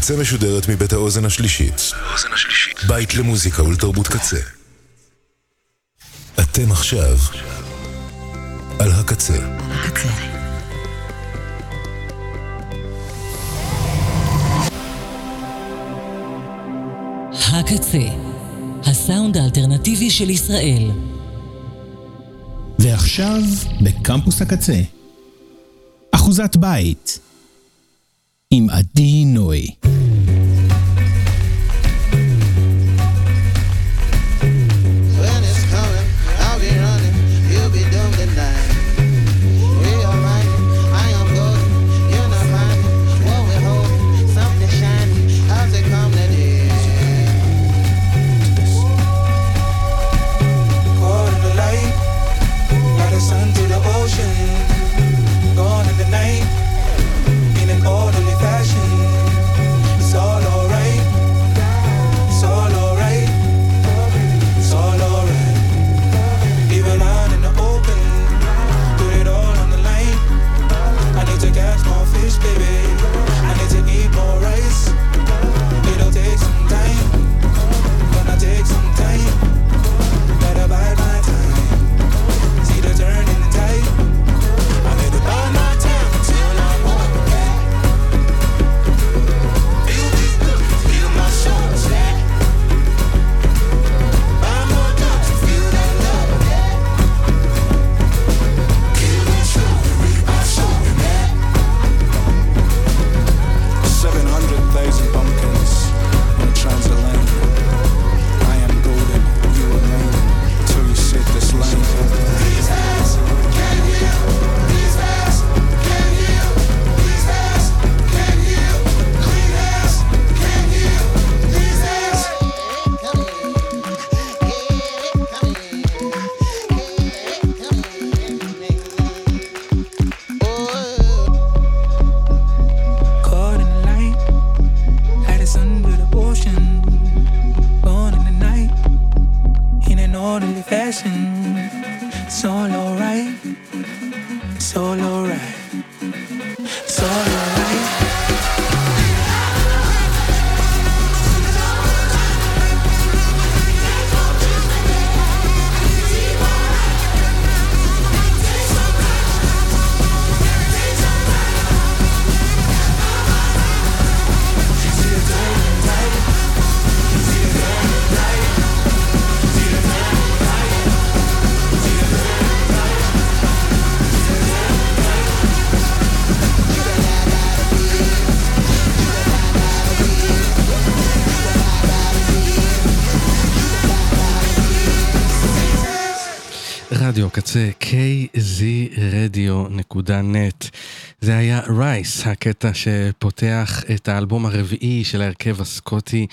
הקצה משודרת מבית האוזן השלישית. בית למוזיקה ולתרבות קצה. אתם עכשיו על הקצה. הקצה. הקצה, הסאונד האלטרנטיבי של ישראל. ועכשיו, בקמפוס הקצה. אחוזת בית. עם עדי נוי. קצה kzradio.net זה היה רייס, הקטע שפותח את האלבום הרביעי של ההרכב הסקוטי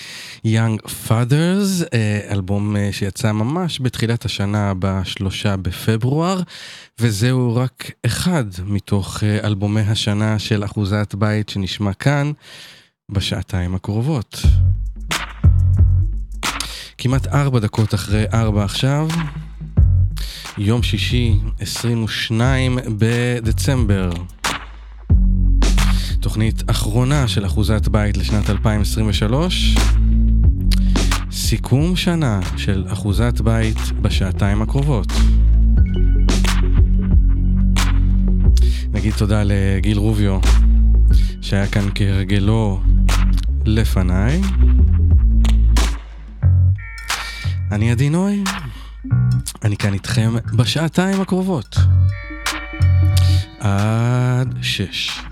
Young Fathers, אה, אלבום אה, שיצא ממש בתחילת השנה בשלושה בפברואר, וזהו רק אחד מתוך אה, אלבומי השנה של אחוזת בית שנשמע כאן בשעתיים הקרובות. כמעט ארבע דקות אחרי ארבע עכשיו. יום שישי, 22 בדצמבר. תוכנית אחרונה של אחוזת בית לשנת 2023. סיכום שנה של אחוזת בית בשעתיים הקרובות. נגיד תודה לגיל רוביו, שהיה כאן כהרגלו לפניי. אני עדי נוי, אני כאן איתכם בשעתיים הקרובות. עד שש.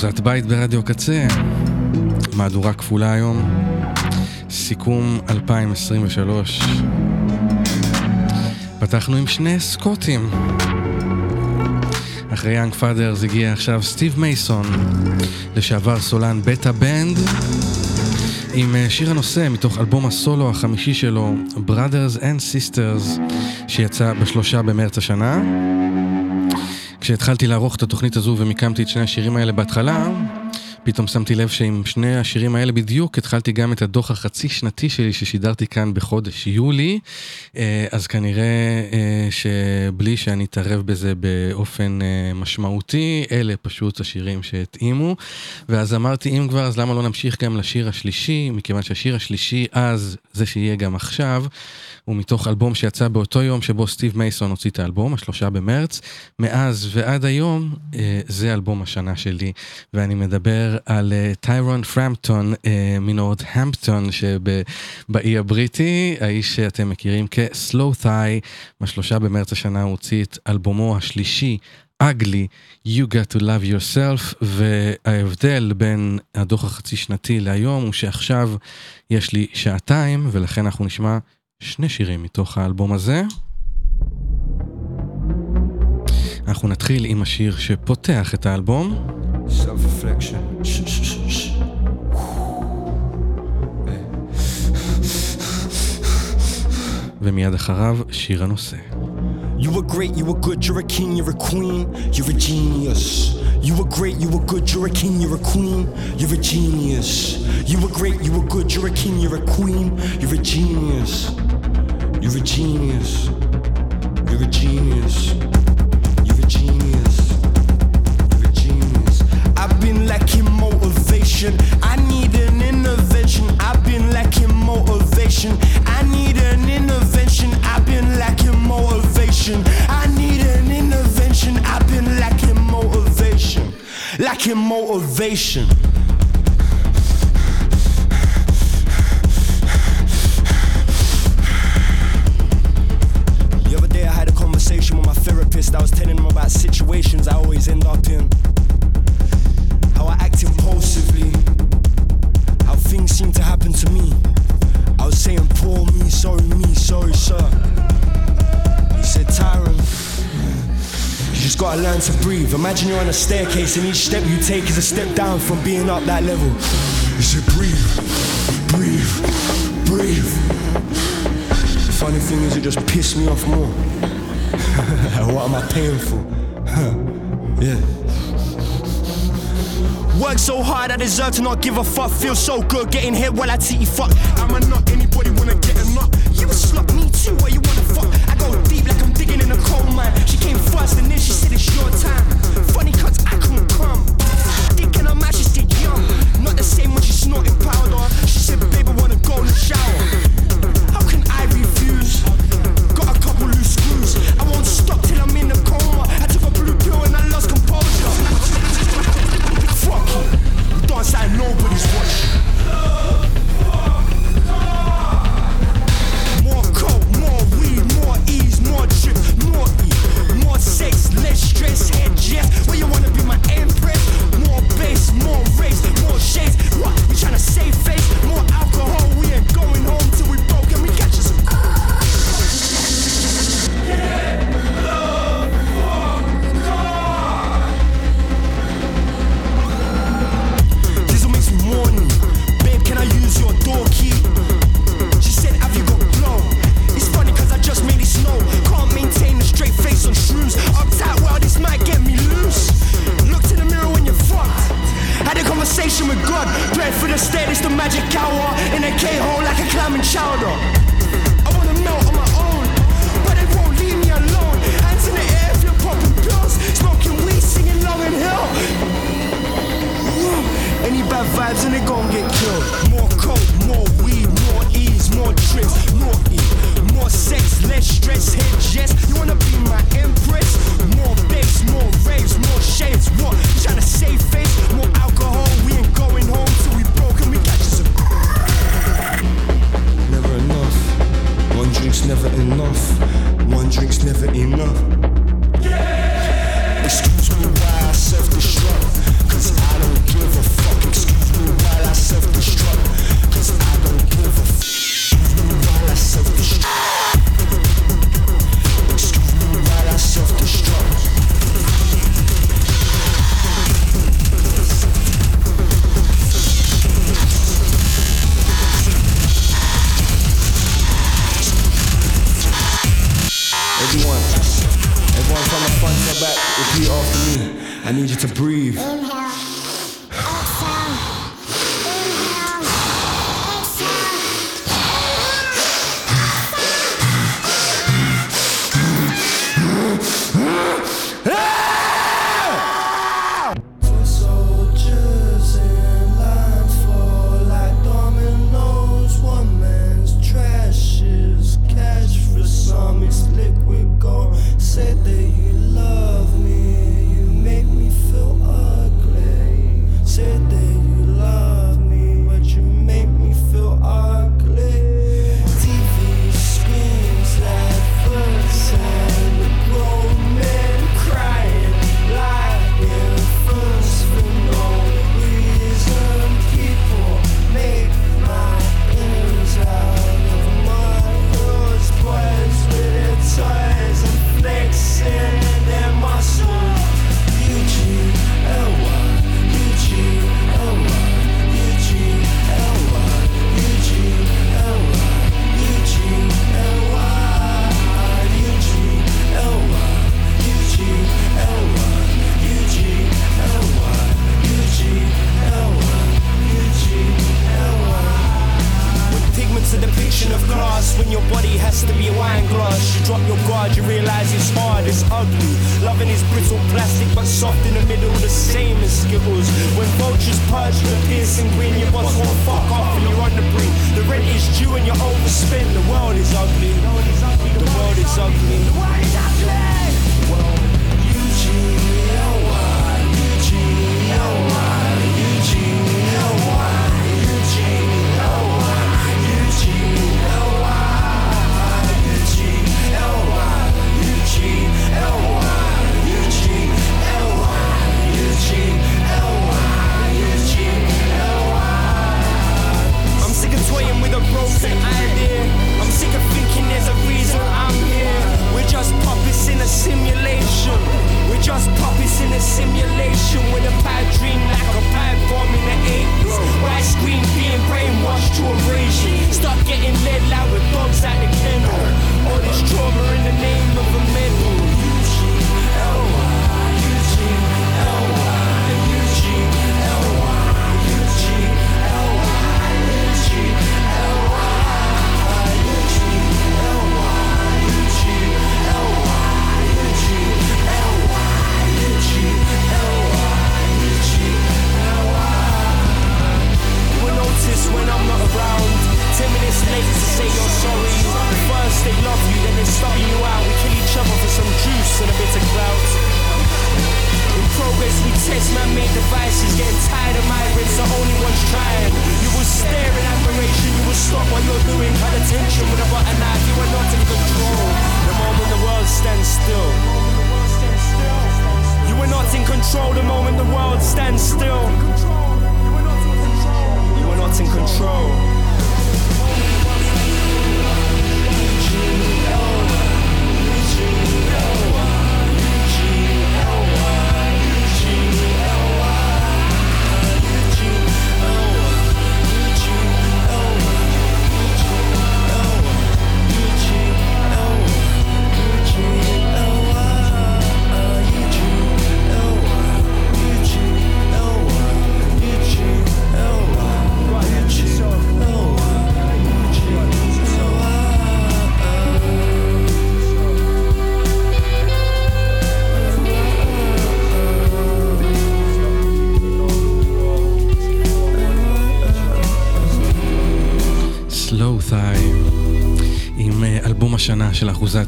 אחוזת בית ברדיו קצה, מהדורה כפולה היום, סיכום 2023. פתחנו עם שני סקוטים. אחרי יאנג פאדרס הגיע עכשיו סטיב מייסון, לשעבר סולן בטה בנד, עם אה, שיר הנושא מתוך אלבום הסולו החמישי שלו, Brothers and Sisters, שיצא בשלושה במרץ השנה. כשהתחלתי לערוך את התוכנית הזו ומיקמתי את שני השירים האלה בהתחלה, פתאום שמתי לב שעם שני השירים האלה בדיוק התחלתי גם את הדוח החצי שנתי שלי ששידרתי כאן בחודש יולי, אה, אז כנראה אה, שבלי שאני אתערב בזה באופן אה, משמעותי, אלה פשוט השירים שהתאימו. ואז אמרתי, אם כבר, אז למה לא נמשיך גם לשיר השלישי, מכיוון שהשיר השלישי אז, זה שיהיה גם עכשיו, הוא מתוך אלבום שיצא באותו יום שבו סטיב מייסון הוציא את האלבום, השלושה במרץ. מאז ועד היום, אה, זה אלבום השנה שלי, ואני מדבר על אה, טיירון פרמפטון אה, מנורד המפטון שבאי הבריטי, האיש שאתם מכירים כסלואו ת'יי, בשלושה במרץ השנה הוא הוציא את אלבומו השלישי. ugly, you got to love yourself, וההבדל בין הדוח החצי שנתי להיום הוא שעכשיו יש לי שעתיים, ולכן אנחנו נשמע שני שירים מתוך האלבום הזה. אנחנו נתחיל עם השיר שפותח את האלבום. Self-reflection. ומיד אחריו שיר הנושא. You were great, you were good, you're a king, you're a queen, you're a genius. You were great, you were good, you're a king, you're a queen, you're a genius. You were great, you were good, you're a king, you're a queen, you're a genius. You're a genius. You're a genius. You're a genius. You're a genius. I've been lacking motivation. I need an attention. I've been lacking motivation. I need an intervention. I've been lacking motivation. I need an intervention. I've been lacking motivation. Lacking motivation. The other day I had a conversation with my therapist. I was telling him about situations I always end up in. How I act impulsively how things seem to happen to me. I was saying, poor me, sorry me, sorry sir. He said, Tyron, you just gotta learn to breathe. Imagine you're on a staircase and each step you take is a step down from being up that level. He said, breathe, breathe, breathe. The funny thing is, it just pissed me off more. what am I paying for? yeah. Work so hard, I deserve to not give a fuck. Feel so good getting hit while I titty fuck. I'm a nut, anybody wanna get a nut? You a slut, me too, where you wanna fuck? I go deep like I'm digging in a coal mine. She came first and then she said it's your time. Funny cuts, I couldn't come. Thinking I'm she said young. Not the same when she snorted powder. She said, baby, wanna go in the shower. alongside nobody's watching.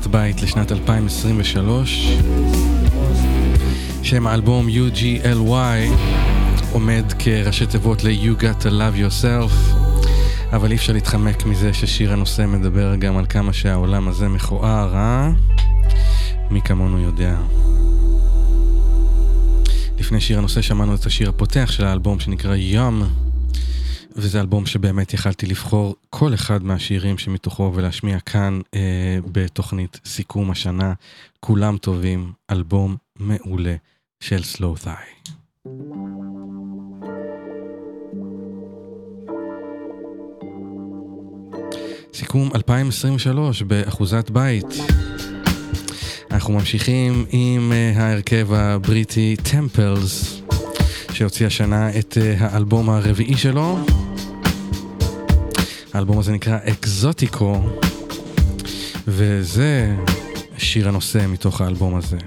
אחוזת בית לשנת 2023. שם האלבום UGLY עומד כראשי תיבות ל-You Got to Love Yourself, אבל אי אפשר להתחמק מזה ששיר הנושא מדבר גם על כמה שהעולם הזה מכוער, אה? מי כמונו יודע. לפני שיר הנושא שמענו את השיר הפותח של האלבום שנקרא Yum. וזה אלבום שבאמת יכלתי לבחור כל אחד מהשירים שמתוכו ולהשמיע כאן אה, בתוכנית סיכום השנה. כולם טובים, אלבום מעולה של Slow Thigh. סיכום 2023 באחוזת בית. אנחנו ממשיכים עם אה, ההרכב הבריטי טמפלס. שהוציא השנה את אה, האלבום הרביעי שלו. האלבום הזה נקרא אקזוטיקו, וזה שיר הנושא מתוך האלבום הזה.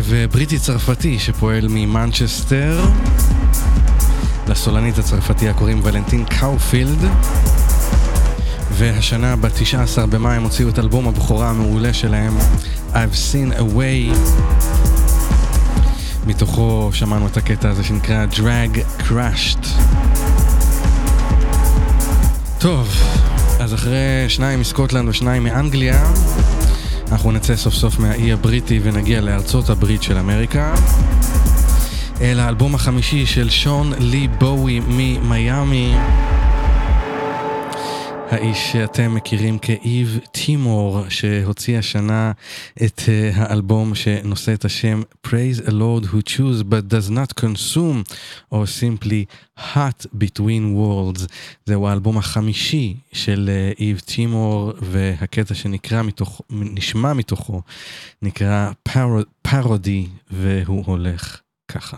הרכב בריטי-צרפתי שפועל ממנצ'סטר. לסולנית הצרפתייה קוראים ולנטין קאופילד. והשנה, ב-19 במאי, הם הוציאו את אלבום הבכורה המעולה שלהם, I've seen a way. מתוכו שמענו את הקטע הזה שנקרא Drag Crashed. טוב, אז אחרי שניים מסקוטלנד ושניים מאנגליה, אנחנו נצא סוף סוף מהאי הבריטי ונגיע לארצות הברית של אמריקה. אל האלבום החמישי של שון לי בואי ממיאמי. האיש שאתם מכירים כאיב טימור, שהוציא השנה את uh, האלבום שנושא את השם Praise a Lord who choose but does not consume, או simply Hot Between Worlds. זהו האלבום החמישי של uh, איב טימור, והקטע שנקרא מתוך, נשמע מתוכו, נקרא פרודי, והוא הולך ככה.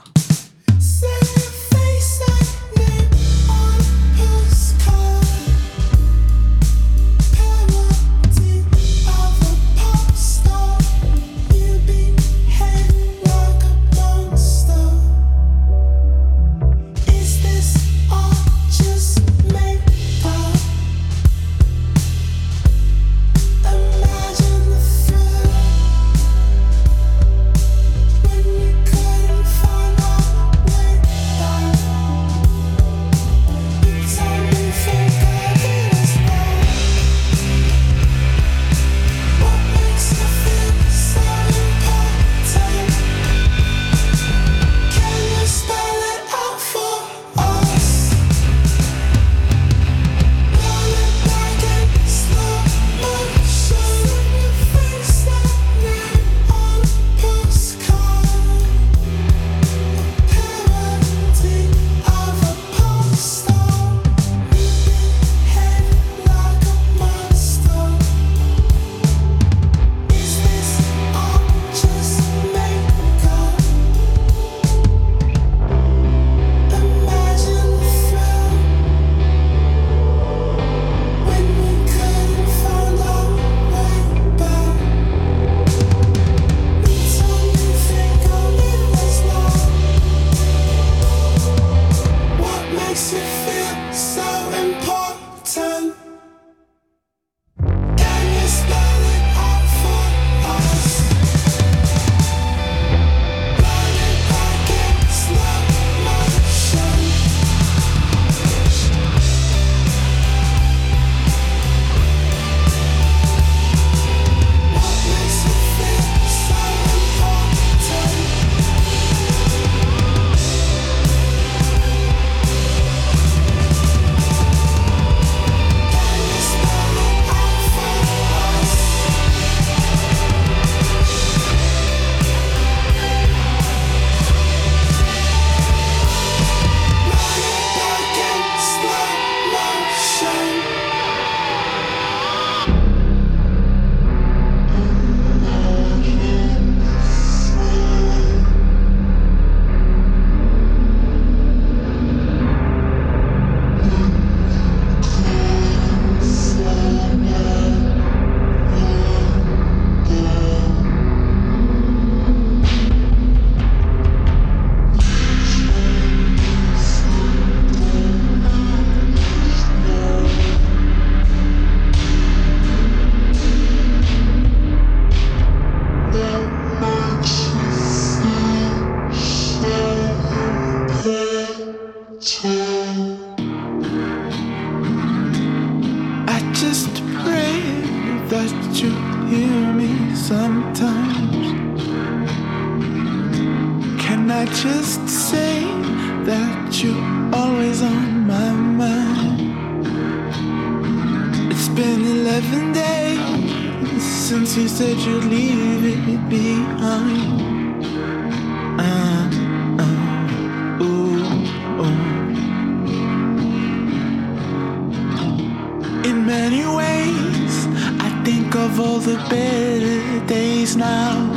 of all the better days now.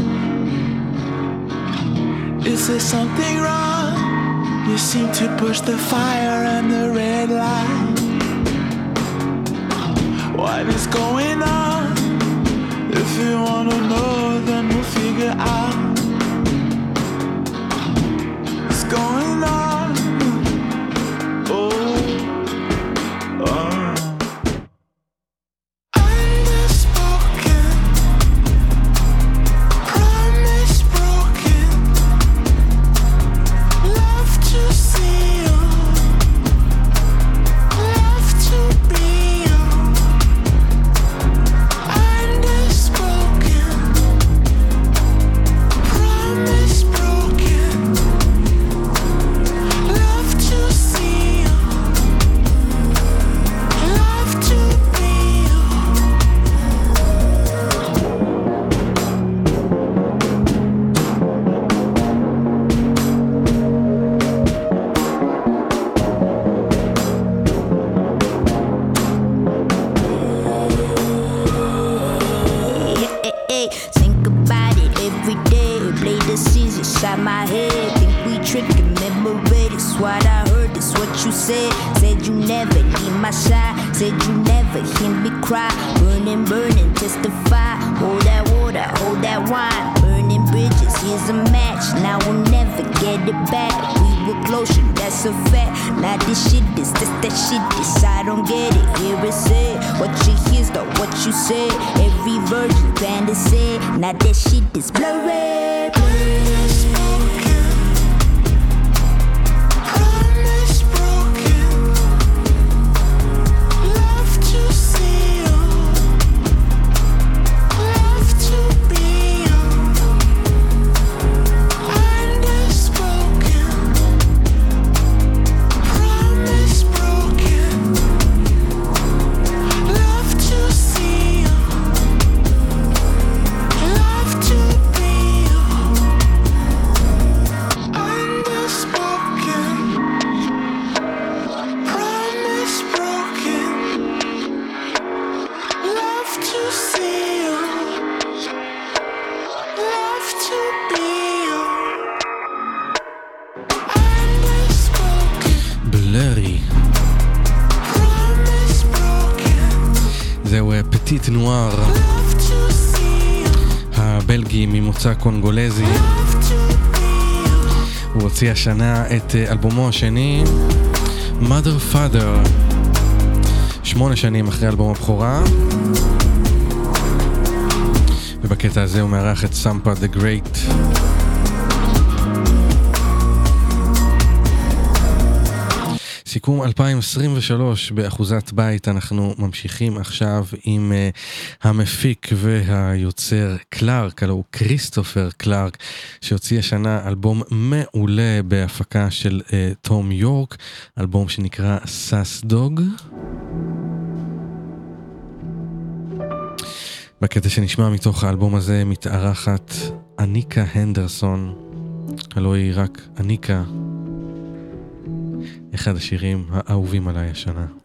Is there something wrong? You seem to push the fire and the red light. What is going on? If you wanna know, then we'll figure out. הקונגולזי. הוא הוציא השנה את אה, אלבומו השני, Mother Father, שמונה שנים אחרי אלבום הבכורה. ובקטע הזה הוא מארח את סמפה דה גרייט. סיכום 2023 באחוזת בית, אנחנו ממשיכים עכשיו עם uh, המפיק והיוצר קלארק, הלוא הוא כריסטופר קלארק, שהוציא השנה אלבום מעולה בהפקה של אה, תום יורק, אלבום שנקרא Sus Dog. בקטע שנשמע מתוך האלבום הזה מתארחת אניקה הנדרסון, הלוא היא רק אניקה, אחד השירים האהובים עליי השנה.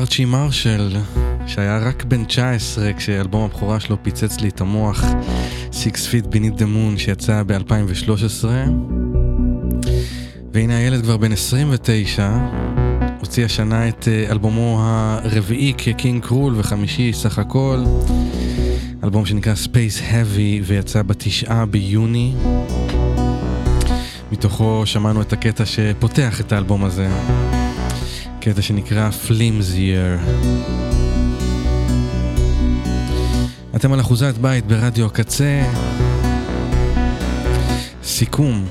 ארצ'י מרשל, שהיה רק בן 19 כשאלבום הבכורה שלו פיצץ לי את המוח, Six Feet Beneath the Moon, שיצא ב-2013. והנה הילד כבר בן 29, הוציא השנה את אה, אלבומו הרביעי כקינג קרול וחמישי סך הכל. אלבום שנקרא Space Heavy ויצא בתשעה ביוני. מתוכו שמענו את הקטע שפותח את האלבום הזה. קטע שנקרא Flimsier. אתם על אחוזת בית ברדיו הקצה. סיכום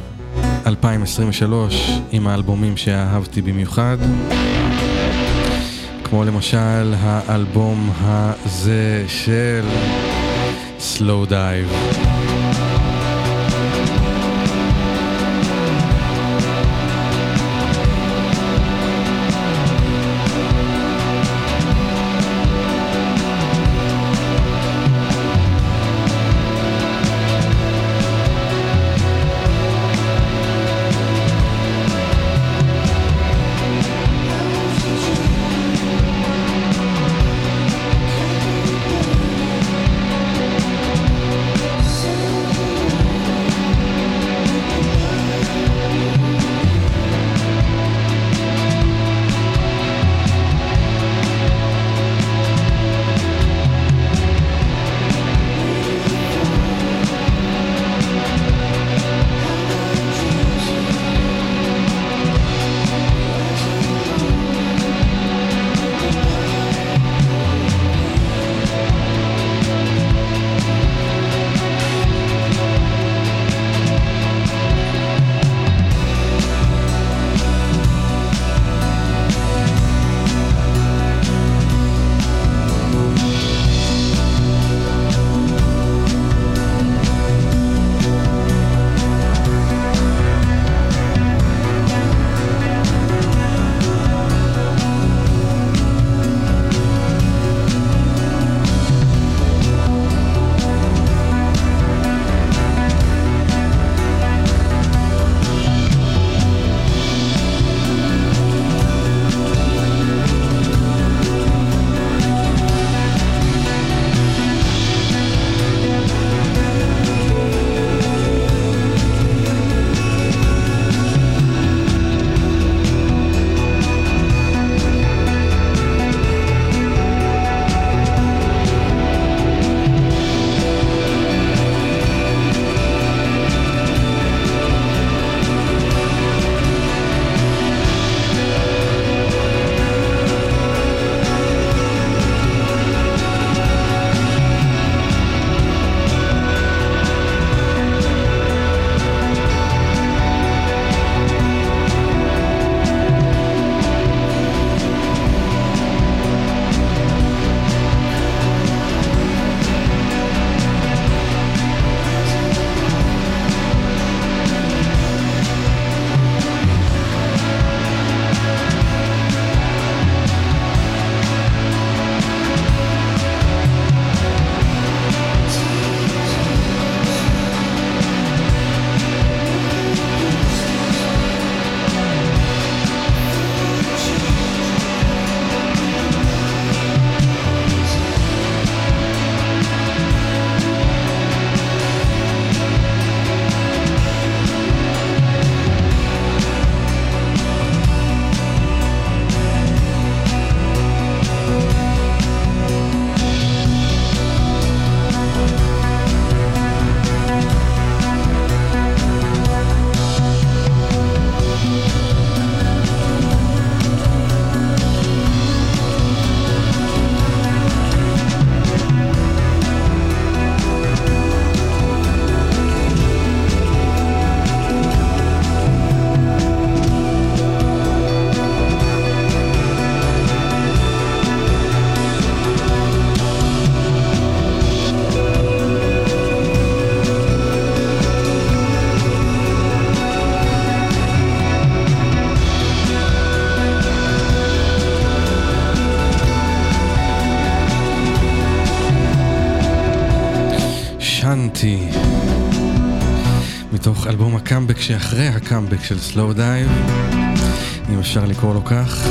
2023 עם האלבומים שאהבתי במיוחד. כמו למשל האלבום הזה של Slow Dive. שאחרי הקאמבק של Slowdive, אם אפשר לקרוא לו כך.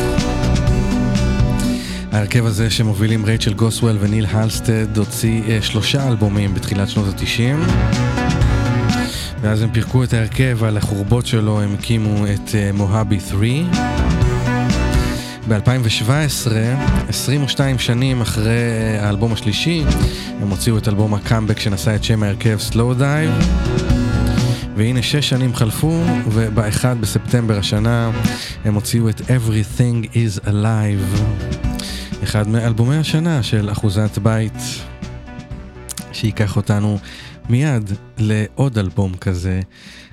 ההרכב הזה שמובילים רייצ'ל גוסוול וניל הלסטד הוציא אה, שלושה אלבומים בתחילת שנות התשעים ואז הם פירקו את ההרכב על החורבות שלו, הם הקימו את אה, מוהבי 3 ב-2017, 22 שנים אחרי אה, האלבום השלישי, הם הוציאו את אלבום הקאמבק שנשא את שם ההרכב Slowdive והנה שש שנים חלפו, וב-1 בספטמבר השנה הם הוציאו את Everything is Alive, אחד מאלבומי השנה של אחוזת בית, שייקח אותנו מיד לעוד אלבום כזה,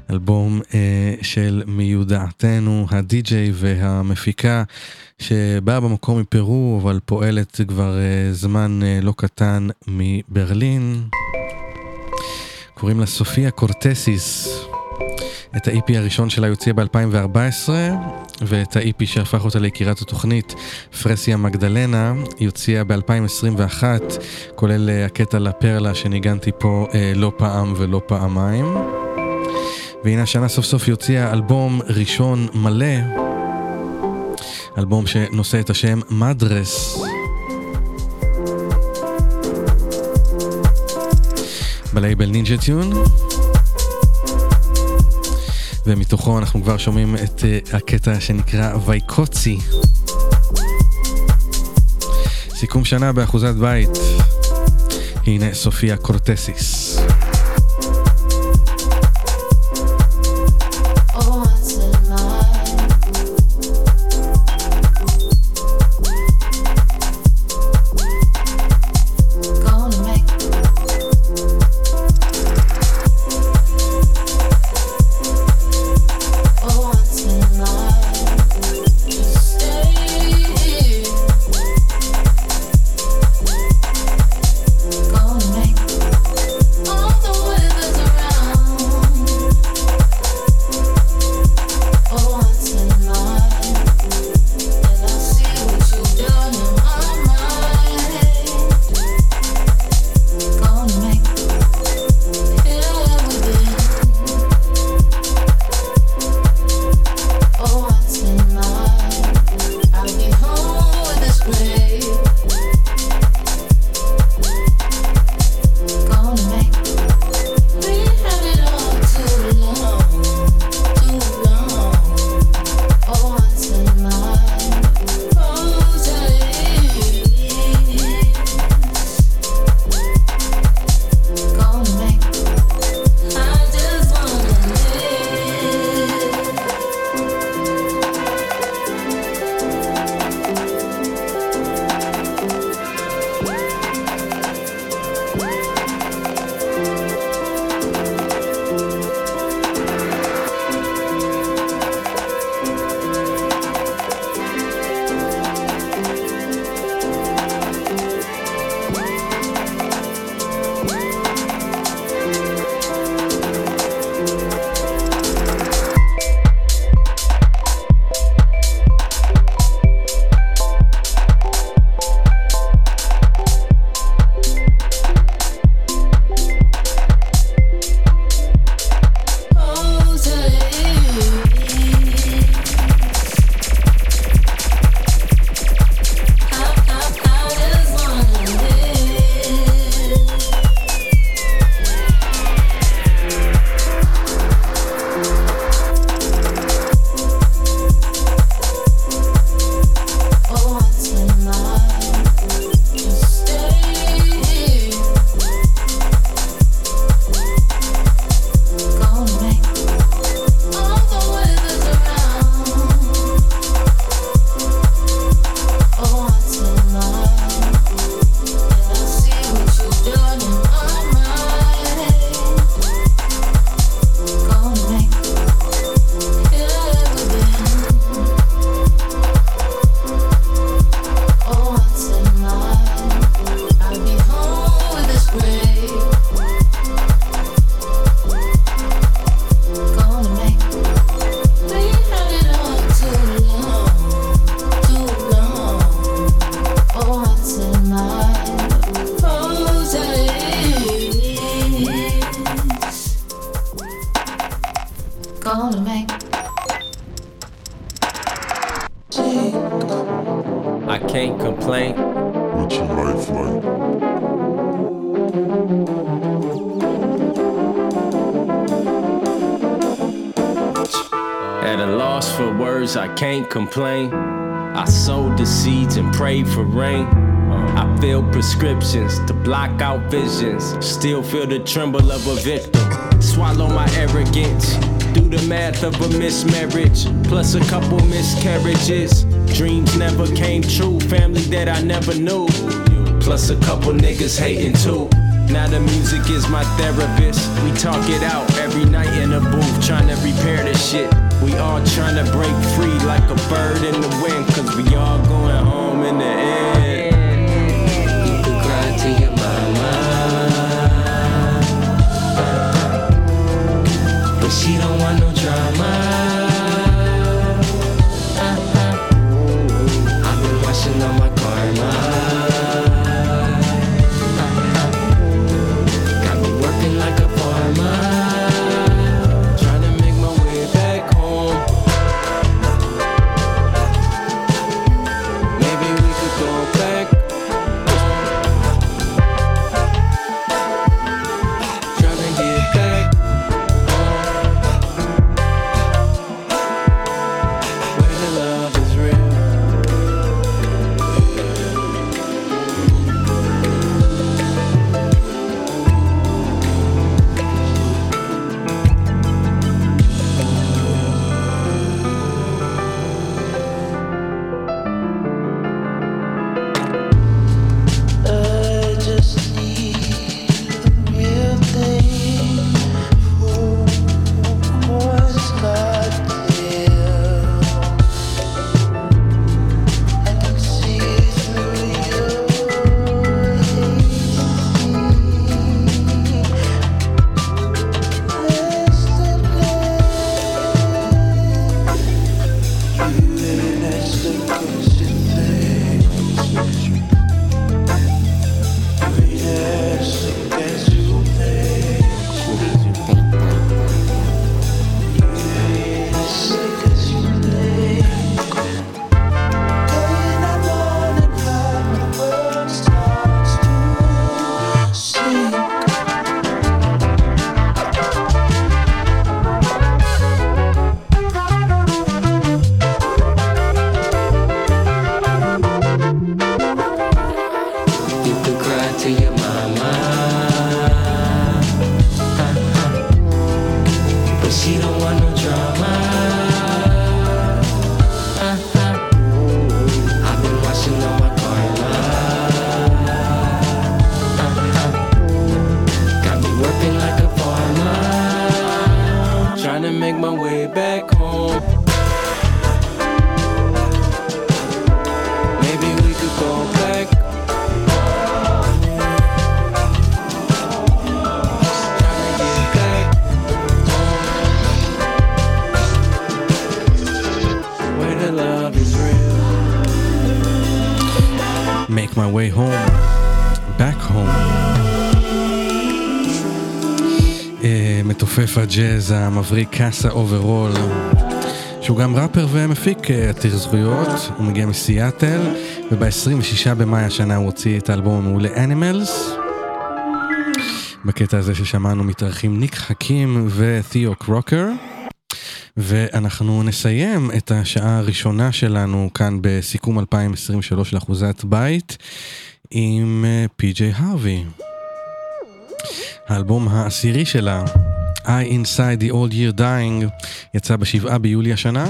אלבום אה, של מיודעתנו, הדי-ג'יי והמפיקה, שבאה במקור מפרו, אבל פועלת כבר אה, זמן אה, לא קטן מברלין. קוראים לה סופיה קורטסיס. את ה-EP הראשון שלה יוציאה ב-2014, ואת ה-EP שהפך אותה ליקירת התוכנית, פרסיה מגדלנה, יוציאה ב-2021, כולל אה, הקטע לפרלה שניגנתי פה אה, לא פעם ולא פעמיים. והנה השנה סוף סוף יוציאה אלבום ראשון מלא, אלבום שנושא את השם מדרס. בלייבל נינג'ה טיון. ומתוכו אנחנו כבר שומעים את uh, הקטע שנקרא וייקוצי. סיכום שנה באחוזת בית. הנה סופיה קורטסיס. Complain. I sowed the seeds and prayed for rain. I filled prescriptions to block out visions. Still feel the tremble of a victim. Swallow my arrogance. Do the math of a mismarriage, plus a couple miscarriages. Dreams never came true, family that I never knew. Plus a couple niggas hating too. Now the music is my therapist. We talk it out every night in a booth, trying to repair the shit. We all trying to break free like a bird in the wind, cause we all going home in the end. הג'אז המבריק קאסה אוברול, שהוא גם ראפר ומפיק אה, עתיר זכויות, הוא מגיע מסיאטל, וב-26 במאי השנה הוא הוציא את האלבום המעולה Animals. בקטע הזה ששמענו מתארחים ניק חכים ותיאו קרוקר. ואנחנו נסיים את השעה הראשונה שלנו כאן בסיכום 2023 לאחוזת בית עם אה, פי.ג'יי הרווי. האלבום העשירי שלה, I Inside the Old Year Dying, יצא בשבעה ביולי השנה.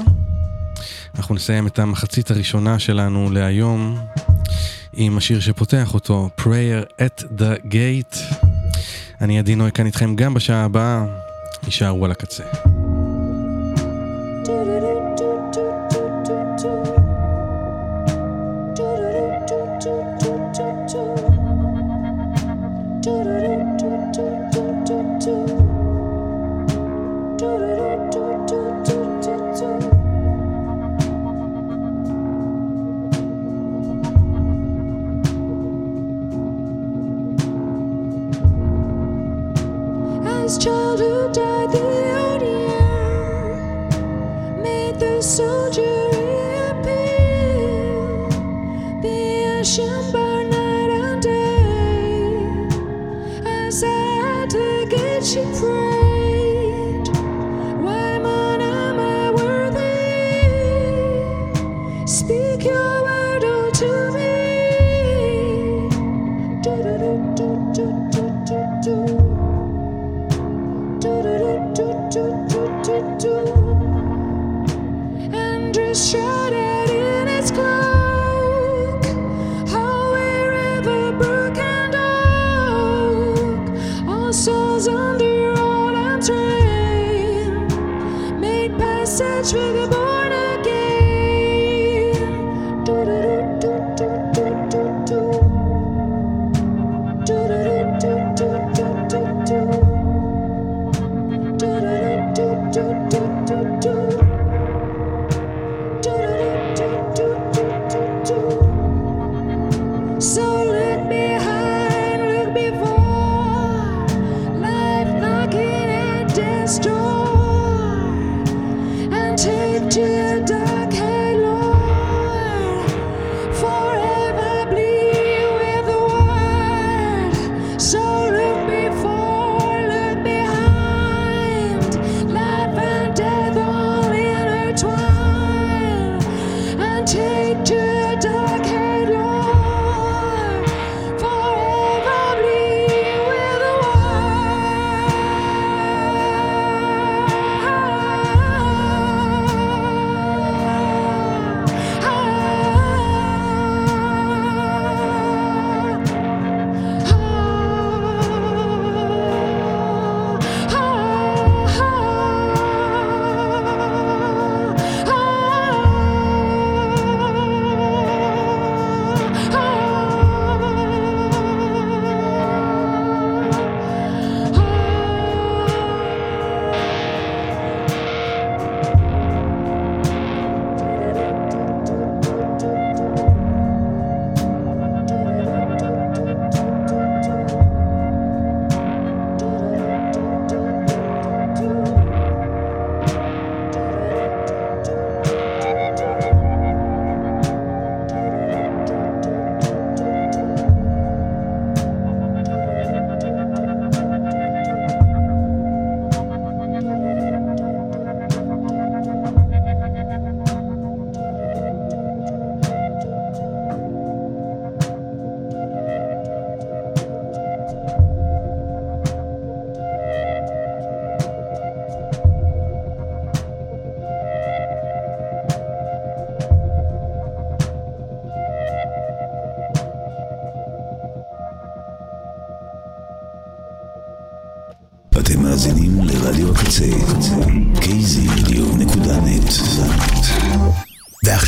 אנחנו נסיים את המחצית הראשונה שלנו להיום עם השיר שפותח אותו, Prayer at the Gate. אני עדי נוי כאן איתכם גם בשעה הבאה, יישארו על הקצה.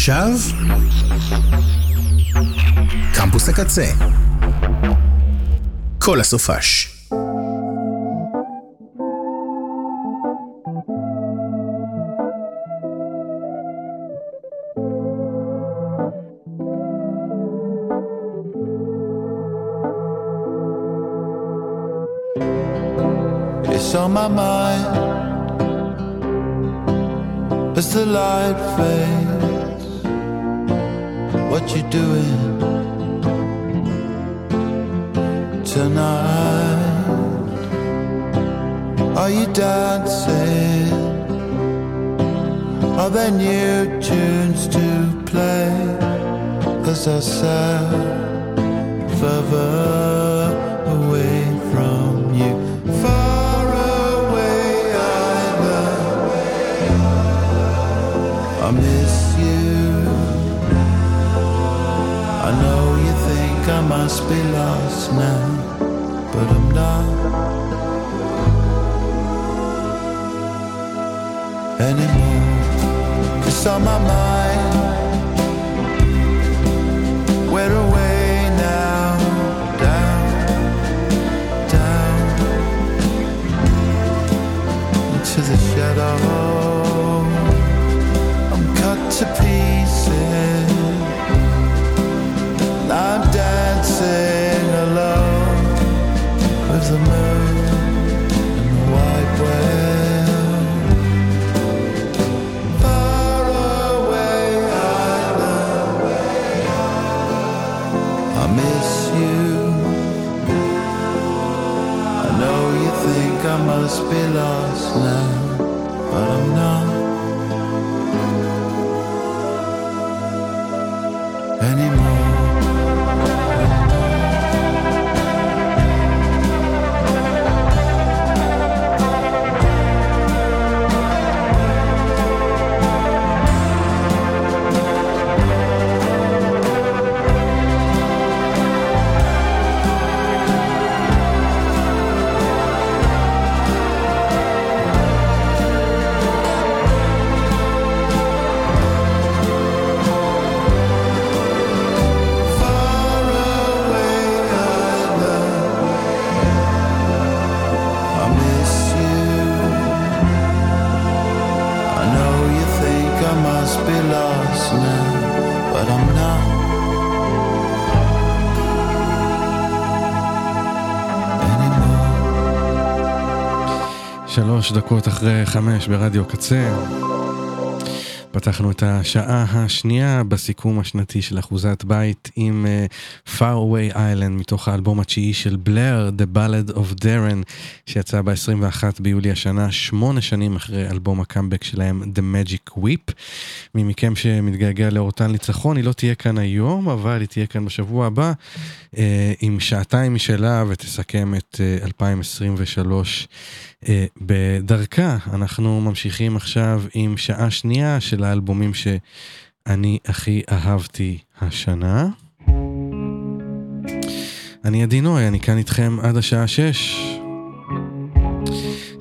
עכשיו, קמפוס הקצה. כל הסופש. On my mind as the light fades. do it tonight? Are you dancing? Are there new tunes to play? As I said, forever. must be lost now, but I'm not anymore. It's on my mind. We're away now, down, down into the shadow. שלוש דקות אחרי חמש ברדיו קצה. פתחנו את השעה השנייה בסיכום השנתי של אחוזת בית עם uh, Far Away Island מתוך האלבום התשיעי של בלר, The Ballad of Darren, שיצא ב-21 ביולי השנה, שמונה שנים אחרי אלבום הקאמבק שלהם, The Magic Whip. מי מכם שמתגעגע לאורטן ניצחון, היא לא תהיה כאן היום, אבל היא תהיה כאן בשבוע הבא, uh, עם שעתיים משלה ותסכם את uh, 2023. Uh, בדרכה אנחנו ממשיכים עכשיו עם שעה שנייה של האלבומים שאני הכי אהבתי השנה. אני עדי נוי, אני כאן איתכם עד השעה שש.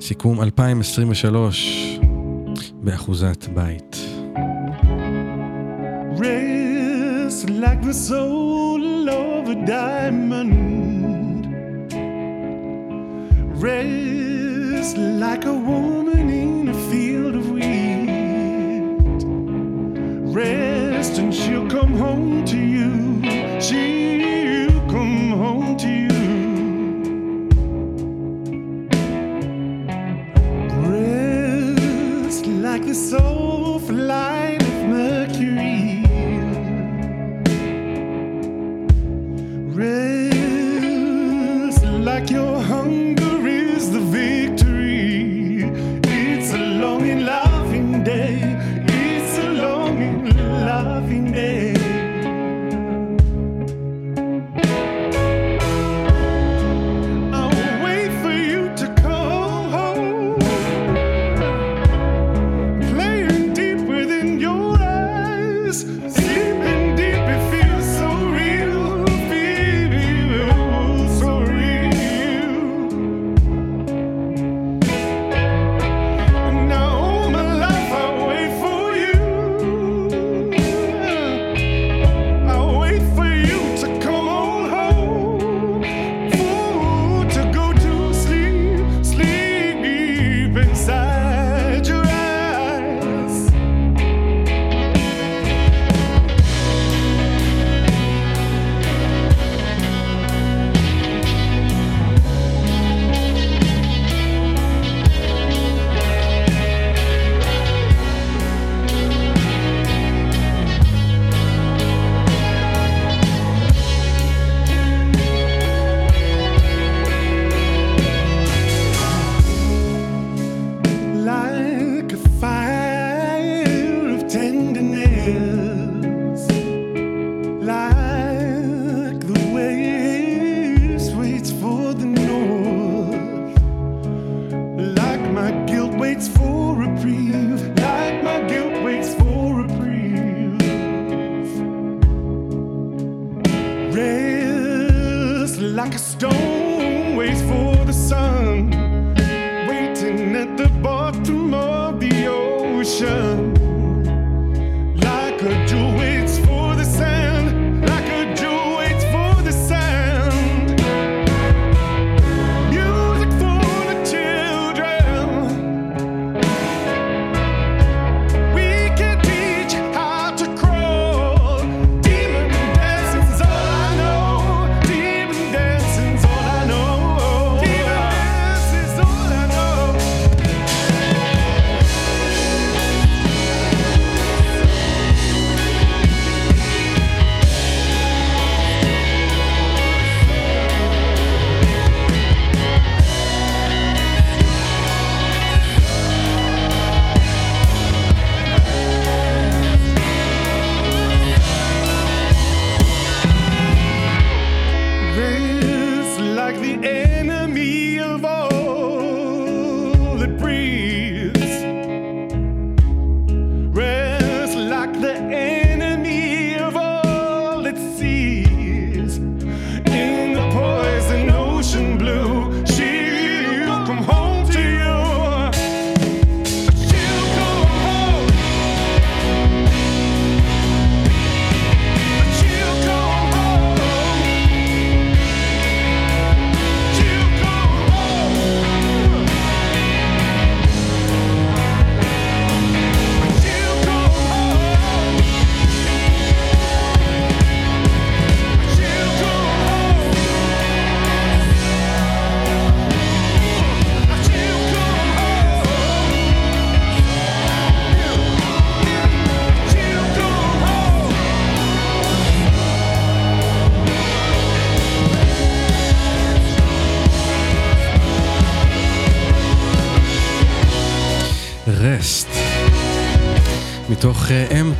סיכום 2023 באחוזת בית. Rest like the soul of a diamond. Rest like a woman in a field of wheat. Rest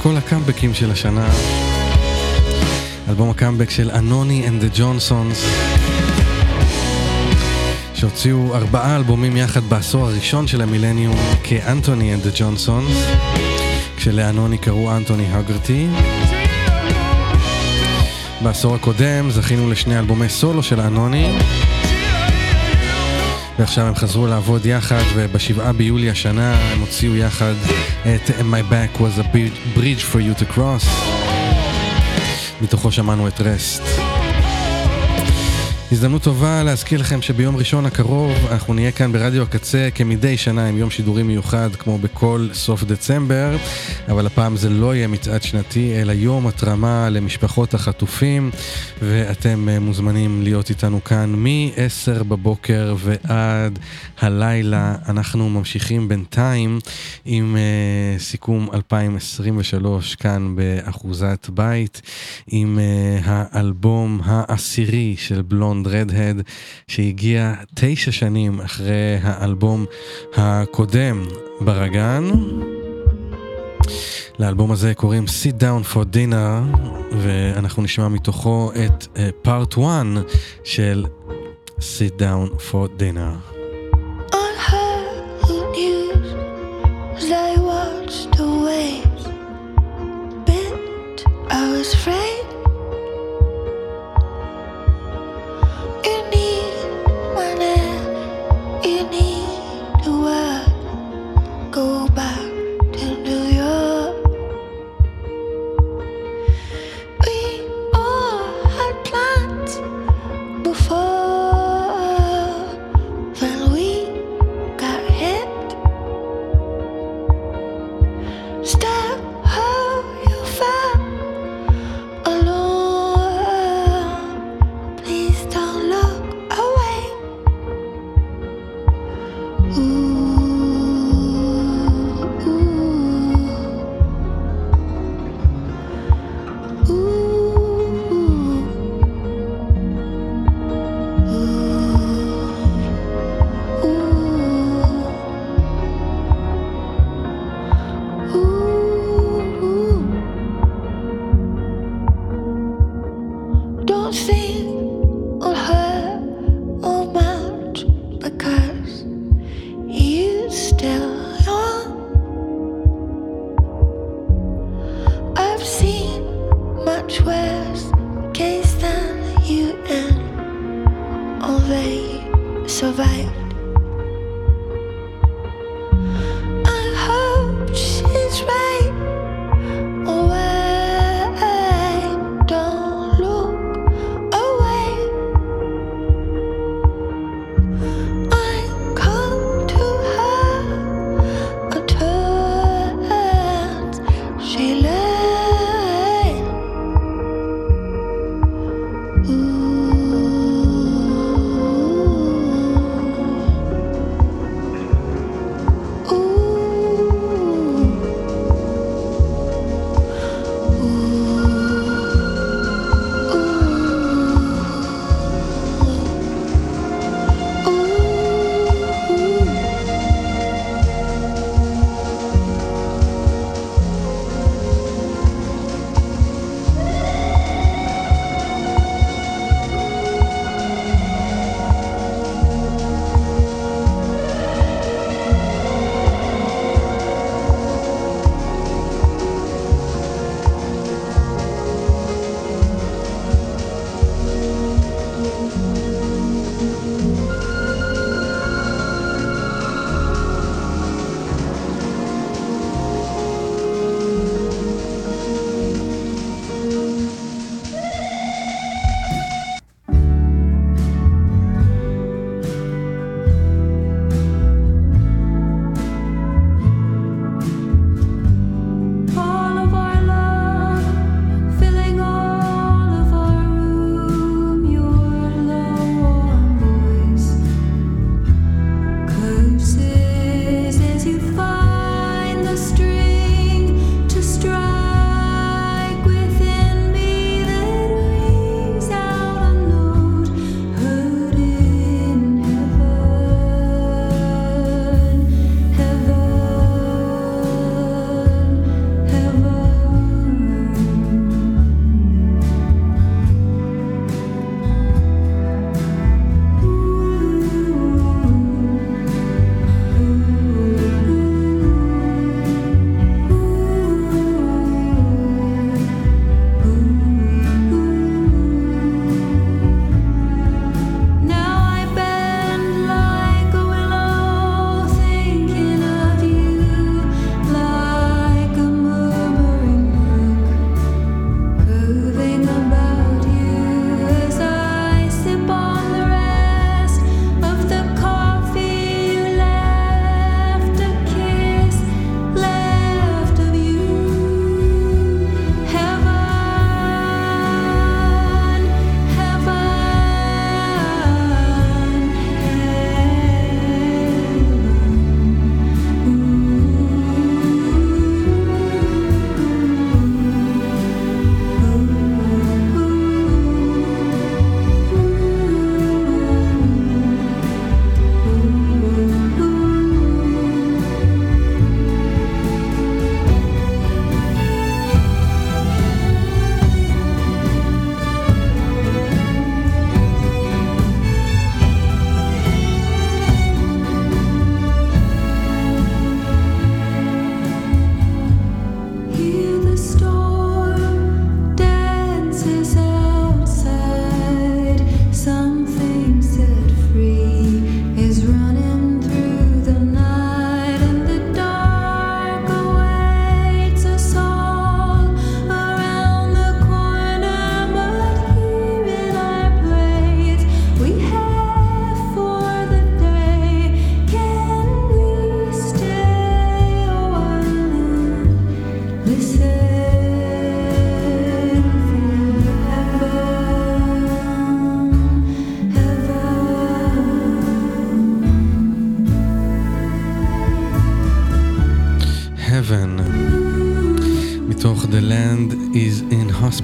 כל הקאמבקים של השנה. אלבום הקאמבק של אנוני and the Johnsons. שהוציאו ארבעה אלבומים יחד בעשור הראשון של המילניום כאנטוני and the Johnsons. כשלאנוני קראו אנטוני הגרטי. בעשור הקודם זכינו לשני אלבומי סולו של אנוני. ועכשיו הם חזרו לעבוד יחד, ובשבעה ביולי השנה הם הוציאו יחד את My Back was a bridge for you to cross. מתוכו שמענו את רסט. הזדמנות טובה להזכיר לכם שביום ראשון הקרוב אנחנו נהיה כאן ברדיו הקצה כמדי שנה עם יום שידורים מיוחד כמו בכל סוף דצמבר, אבל הפעם זה לא יהיה מצעד שנתי אלא יום התרמה למשפחות החטופים ואתם אה, מוזמנים להיות איתנו כאן מ-10 בבוקר ועד הלילה. אנחנו ממשיכים בינתיים עם uh, סיכום 2023 כאן באחוזת בית עם uh, האלבום העשירי של בלונד רדהד שהגיע תשע שנים אחרי האלבום הקודם ברגן. לאלבום הזה קוראים Sit Down for Dinner ואנחנו נשמע מתוכו את פארט uh, 1 של Sit Down for Dinner. I was afraid. You need the word. Go back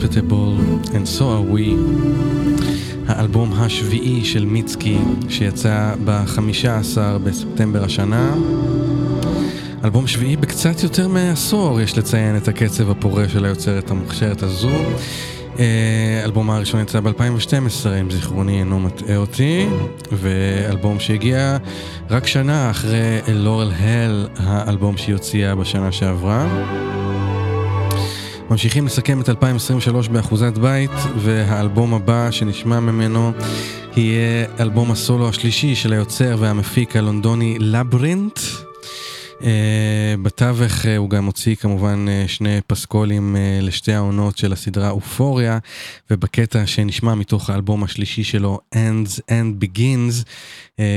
inhospitable and so are we. האלבום השביעי של מיצקי שיצא ב-15 בספטמבר השנה. אלבום שביעי בקצת יותר מעשור, יש לציין את הקצב הפורה של היוצרת המוכשרת הזו. אה, אלבום הראשון יצא ב-2012, אם זיכרוני אינו מטעה אותי, ואלבום שהגיע רק שנה אחרי לורל הל, האלבום שהיא הוציאה בשנה שעברה. ממשיכים לסכם את 2023 באחוזת בית, והאלבום הבא שנשמע ממנו יהיה אלבום הסולו השלישי של היוצר והמפיק הלונדוני לברינט. Uh, בתווך uh, הוא גם הוציא כמובן uh, שני פסקולים לשתי העונות של הסדרה אופוריה, ובקטע שנשמע מתוך האלבום השלישי שלו, Ends and Begins,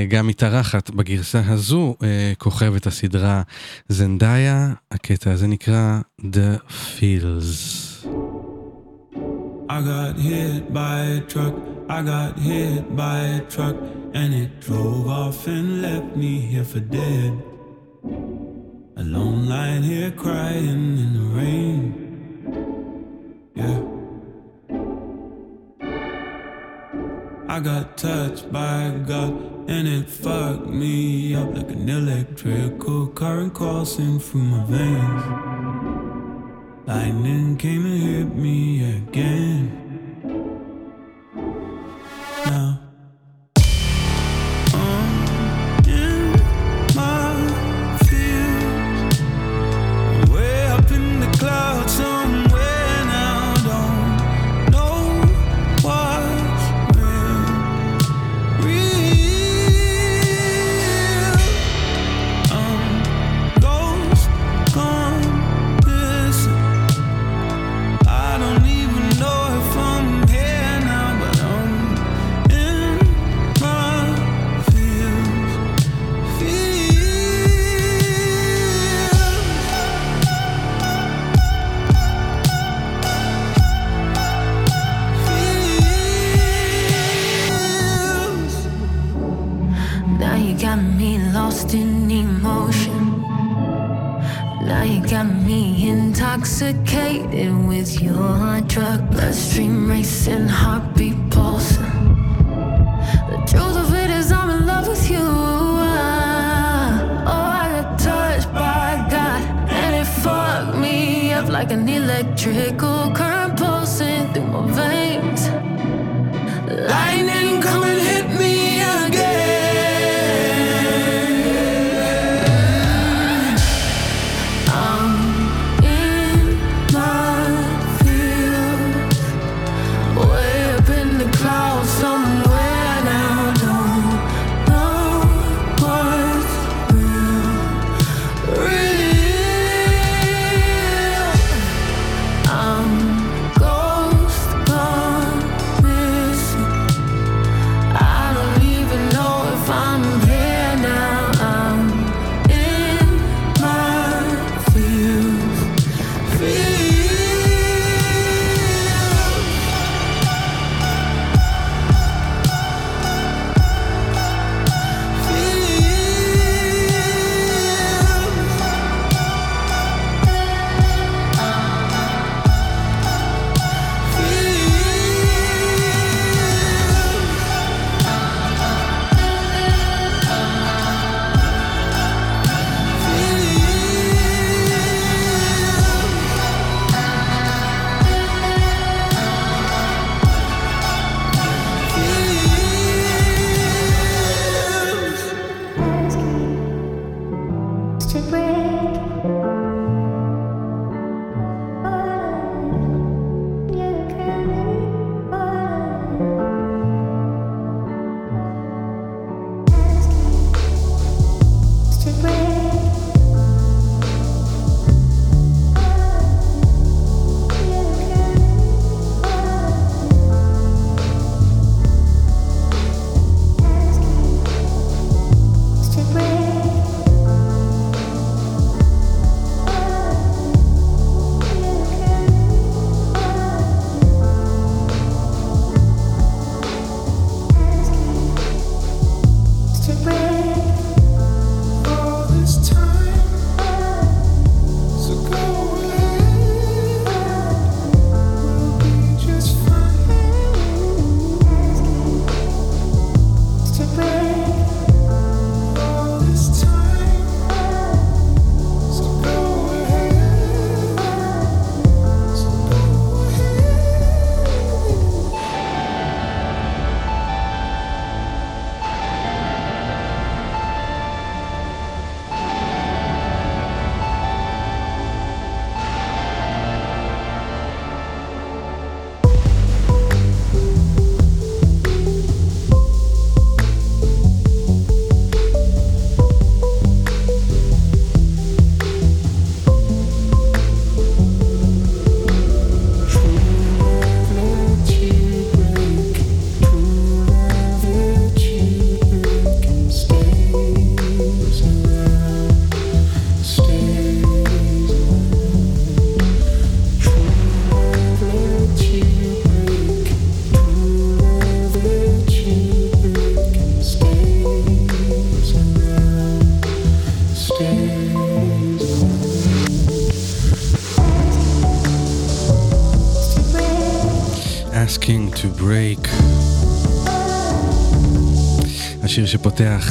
גם מתארחת בגרסה הזו כוכבת הסדרה זנדאיה, הקטע הזה נקרא The Feels. I got hit by a truck, I got hit by a truck, and it drove off and left me here for dead. Alone lying here crying in the rain. Yeah. I got touched by God and it fucked me up like an electrical current coursing through my veins. Lightning came and hit me again.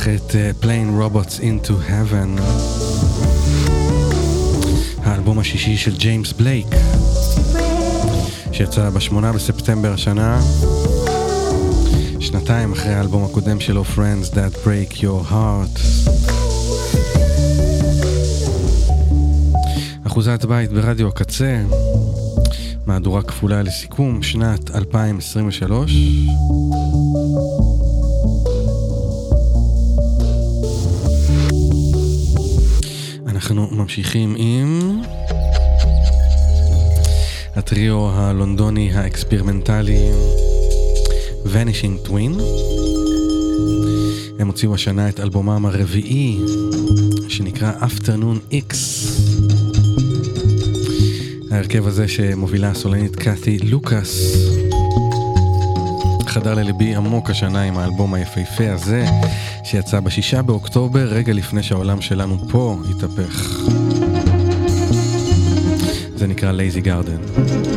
שפותח את uh, Playing Robots into Heaven. האלבום השישי של ג'יימס בלייק, שיצא ב-8 בספטמבר השנה, שנתיים אחרי האלבום הקודם שלו, Friends That Break Your Heart. אחוזת בית ברדיו הקצה, מהדורה כפולה לסיכום, שנת 2023. ממשיכים עם הטריו הלונדוני האקספרימנטלי Vanishing Twin. הם הוציאו השנה את אלבומם הרביעי שנקרא Afternoon X. ההרכב הזה שמובילה הסולנית קאתי לוקאס חדר לליבי עמוק השנה עם האלבום היפהפה הזה שיצא בשישה באוקטובר רגע לפני שהעולם שלנו פה התהפך. זה נקרא Lazy Garden.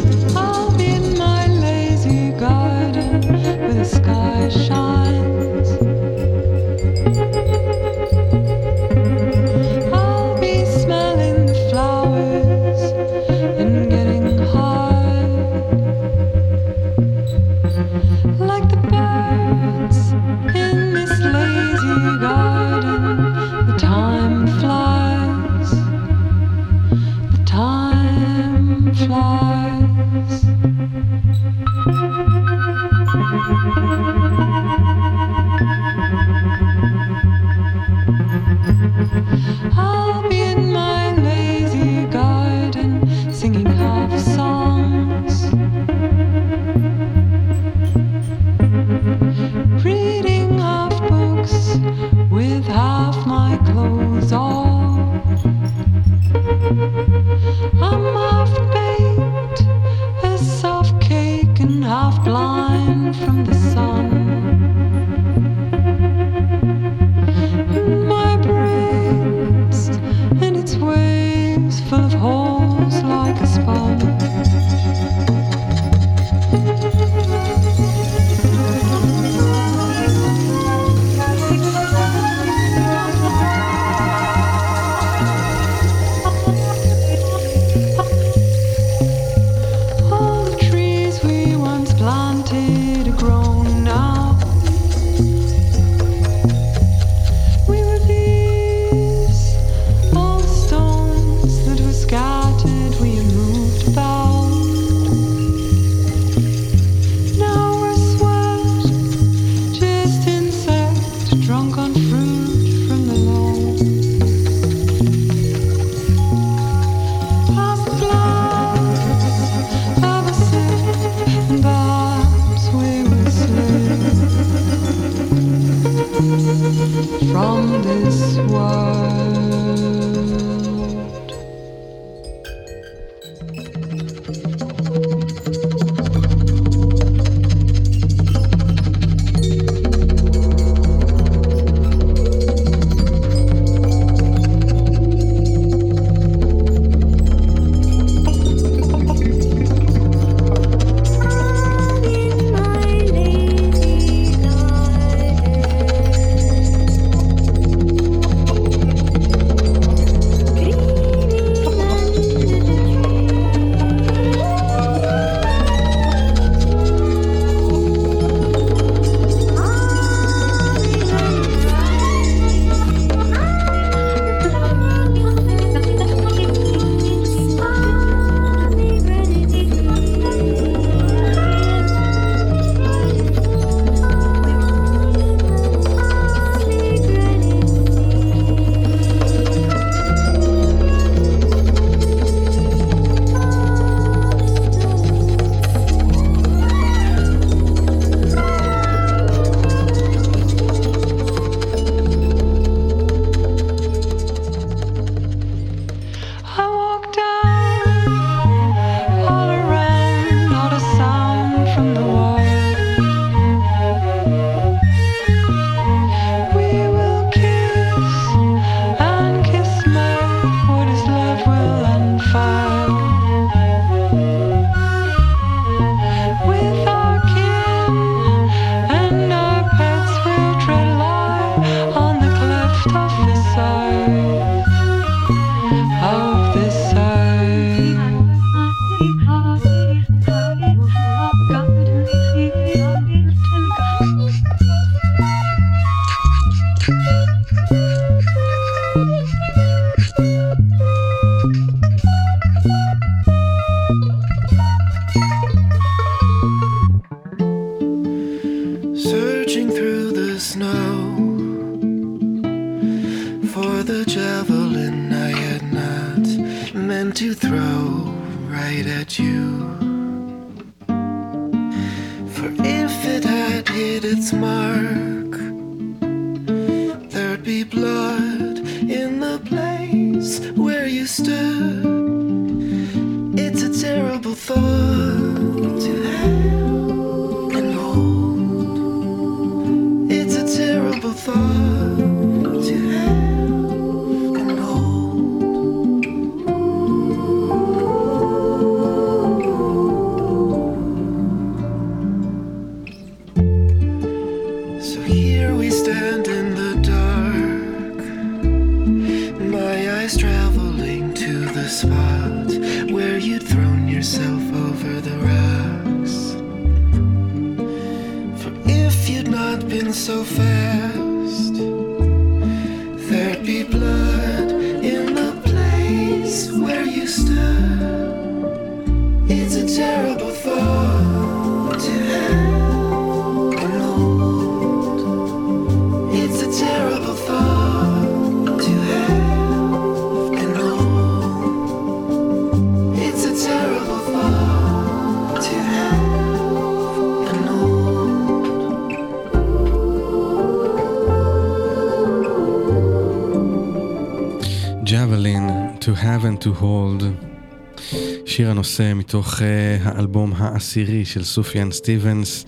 הנושא מתוך uh, האלבום העשירי של סופיאן סטיבנס,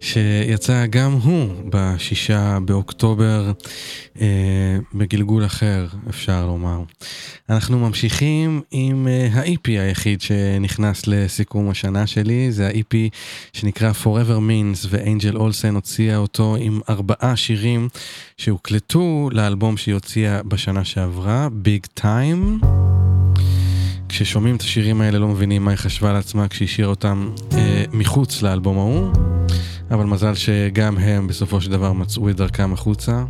שיצא גם הוא בשישה באוקטובר, uh, בגלגול אחר, אפשר לומר. אנחנו ממשיכים עם uh, ה-EP היחיד שנכנס לסיכום השנה שלי, זה ה-EP שנקרא Forever Means, ואנג'ל אולסן הוציאה אותו עם ארבעה שירים שהוקלטו לאלבום שהיא הוציאה בשנה שעברה, Big Time. כששומעים את השירים האלה לא מבינים מה היא חשבה לעצמה השאירה אותם אה, מחוץ לאלבום ההוא, אבל מזל שגם הם בסופו של דבר מצאו את דרכם החוצה.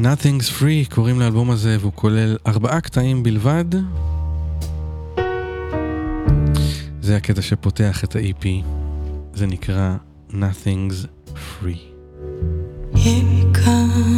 Nothing's Free קוראים לאלבום הזה והוא כולל ארבעה קטעים בלבד. זה הקטע שפותח את ה-EP, זה נקרא Nothing's Free. Here it comes.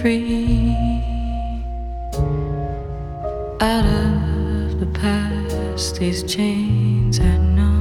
free. out of the past. These chains I know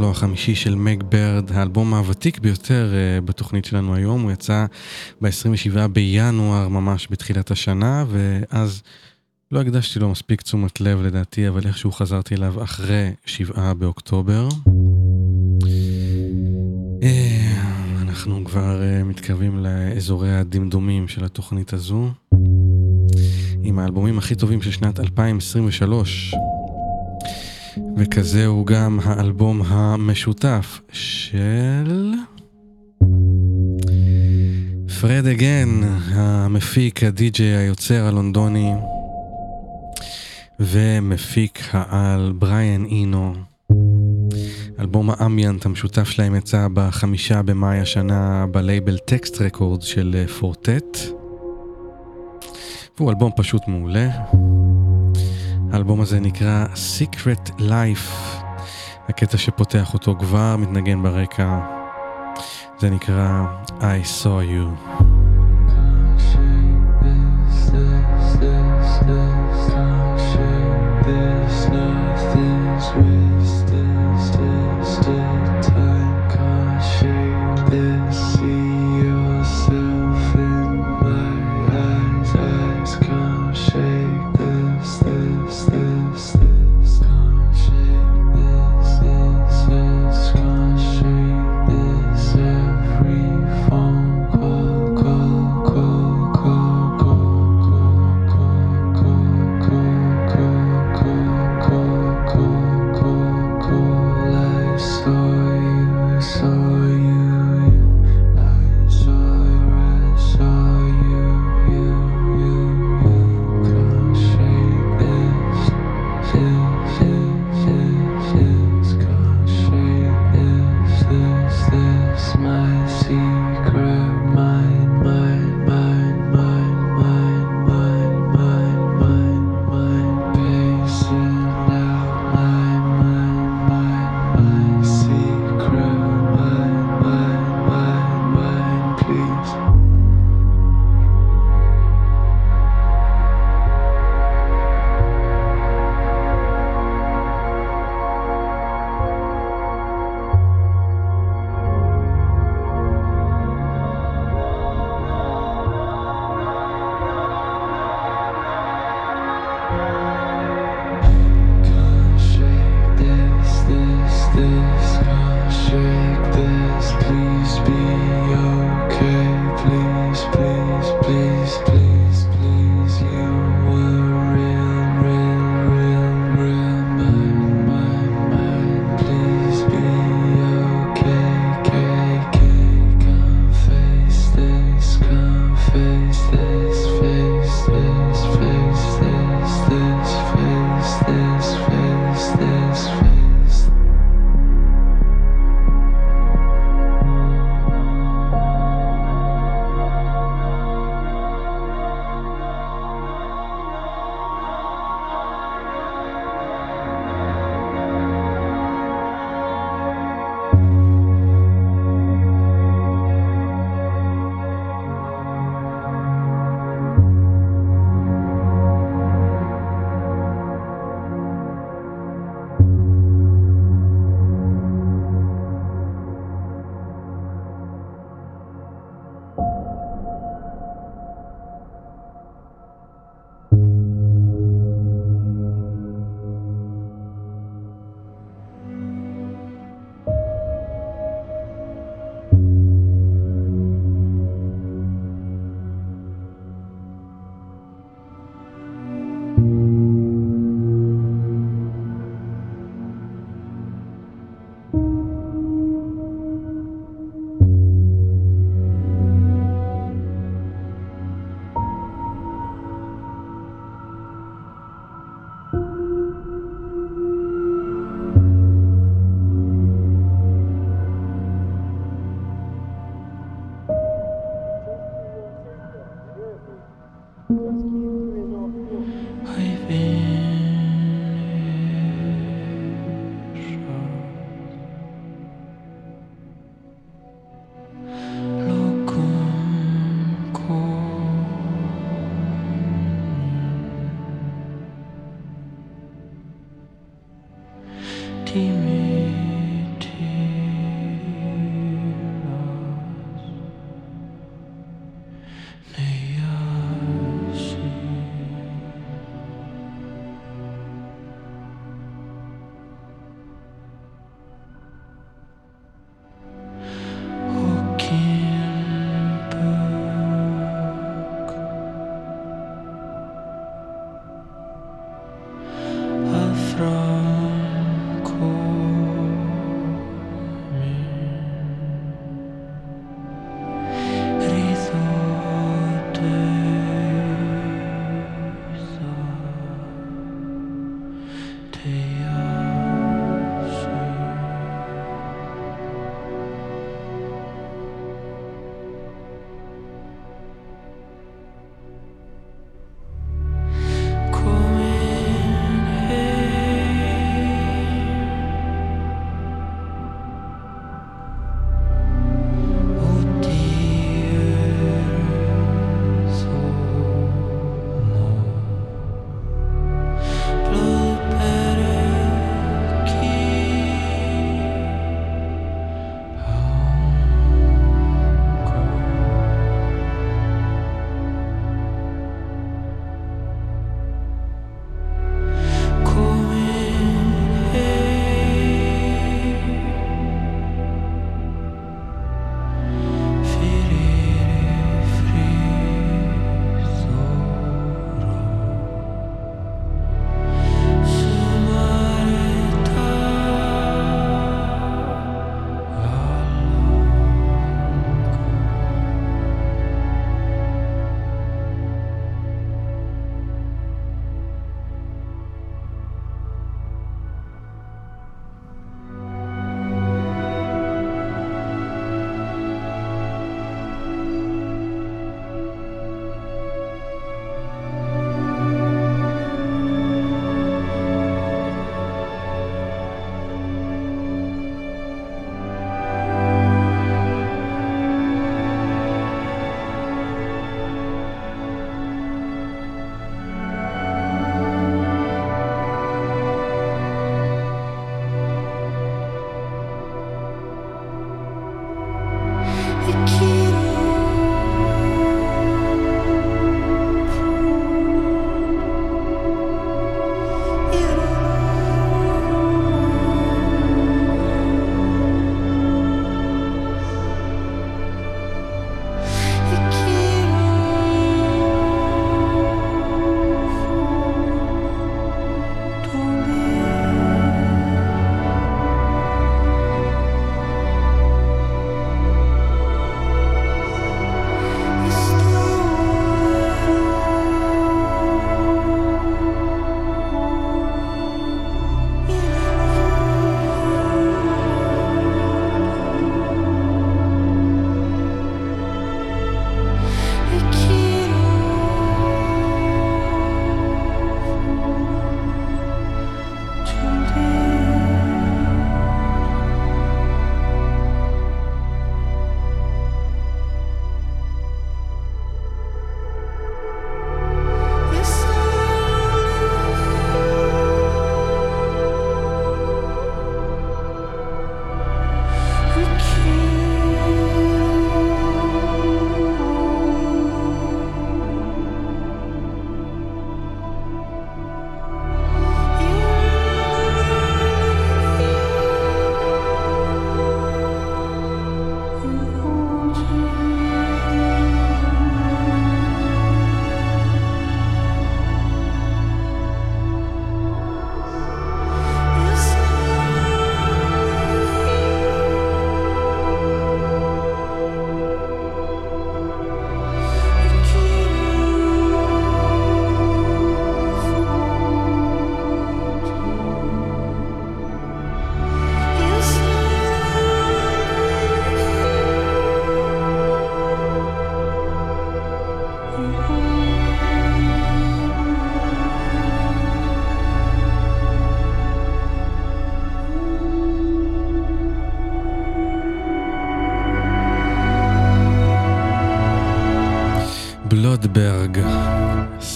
הסולו החמישי של מג ברד, האלבום הוותיק ביותר uh, בתוכנית שלנו היום, הוא יצא ב-27 בינואר ממש בתחילת השנה, ואז לא הקדשתי לו מספיק תשומת לב לדעתי, אבל איכשהו חזרתי אליו אחרי 7 באוקטובר. אה, אנחנו כבר uh, מתקרבים לאזורי הדמדומים של התוכנית הזו, עם האלבומים הכי טובים של שנת 2023. וכזה הוא גם האלבום המשותף של... פרד אגן, המפיק, הדי-ג'יי, היוצר הלונדוני, ומפיק העל בריאן אינו. אלבום האמביאנט המשותף שלהם יצא בחמישה במאי השנה בלייבל טקסט רקורד של פורטט. והוא אלבום פשוט מעולה. האלבום הזה נקרא Secret Life. הקטע שפותח אותו כבר מתנגן ברקע. זה נקרא I saw you.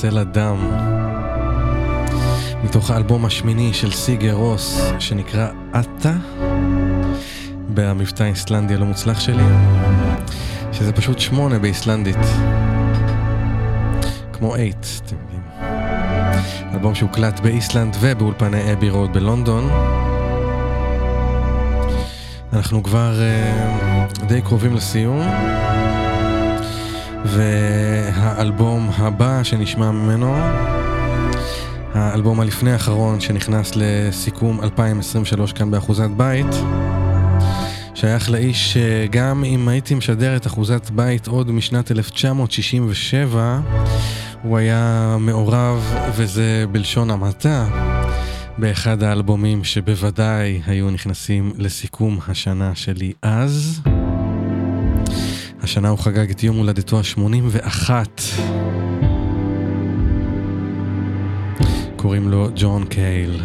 סלע דם. מתוך האלבום השמיני של סיגר רוס, שנקרא "עטה", במבטא האיסלנדי הלא מוצלח שלי, שזה פשוט שמונה באיסלנדית. כמו אייט, אתם יודעים. אלבום שהוקלט באיסלנד ובאולפני אבי רוד בלונדון. אנחנו כבר uh, די קרובים לסיום. והאלבום הבא שנשמע ממנו, האלבום הלפני האחרון שנכנס לסיכום 2023 כאן באחוזת בית, שייך לאיש שגם אם הייתי משדר את אחוזת בית עוד משנת 1967, הוא היה מעורב, וזה בלשון המעטה, באחד האלבומים שבוודאי היו נכנסים לסיכום השנה שלי אז. השנה הוא חגג את יום הולדתו ה-81. קוראים לו ג'ון קייל.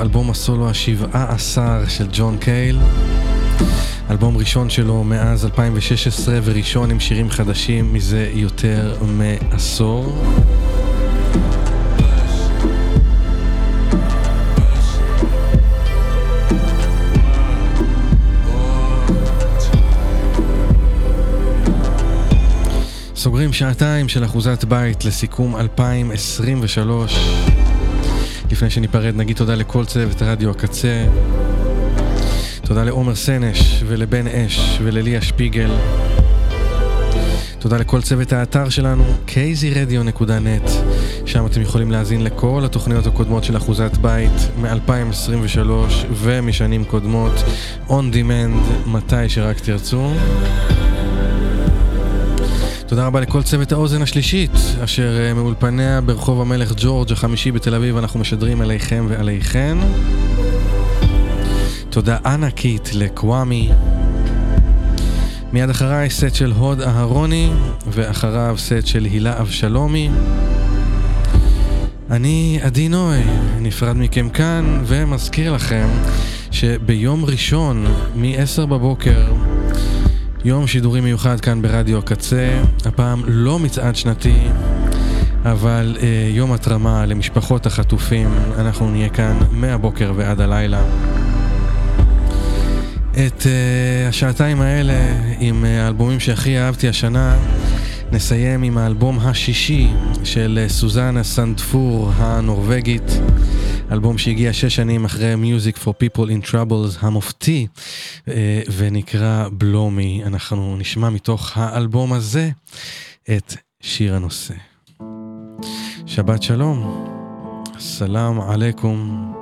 מתוך אלבום הסולו השבעה עשר של ג'ון קייל. אלבום ראשון שלו מאז 2016 וראשון עם שירים חדשים מזה יותר מעשור. סוגרים שעתיים של אחוזת בית לסיכום 2023. לפני שניפרד נגיד תודה לכל צוות רדיו הקצה. תודה לעומר סנש ולבן אש ולליה שפיגל. תודה לכל צוות האתר שלנו, kzradio.net, שם אתם יכולים להאזין לכל התוכניות הקודמות של אחוזת בית מ-2023 ומשנים קודמות, on demand, מתי שרק תרצו. תודה רבה לכל צוות האוזן השלישית, אשר אה, מאולפניה ברחוב המלך ג'ורג' החמישי בתל אביב, אנחנו משדרים אליכם ועליכן. תודה ענקית לקוואמי. מיד אחריי סט של הוד אהרוני, ואחריו סט של הילה אבשלומי. אני עדי נוי, נפרד מכם כאן, ומזכיר לכם שביום ראשון, מ-10 בבוקר, יום שידורי מיוחד כאן ברדיו הקצה, הפעם לא מצעד שנתי, אבל אה, יום התרמה למשפחות החטופים, אנחנו נהיה כאן מהבוקר ועד הלילה. את uh, השעתיים האלה עם uh, האלבומים שהכי אהבתי השנה נסיים עם האלבום השישי של uh, סוזנה סנדפור הנורבגית אלבום שהגיע שש שנים אחרי Music for People in Troubles המופתי uh, ונקרא בלומי אנחנו נשמע מתוך האלבום הזה את שיר הנושא. שבת שלום סלאם עליכום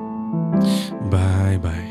ביי ביי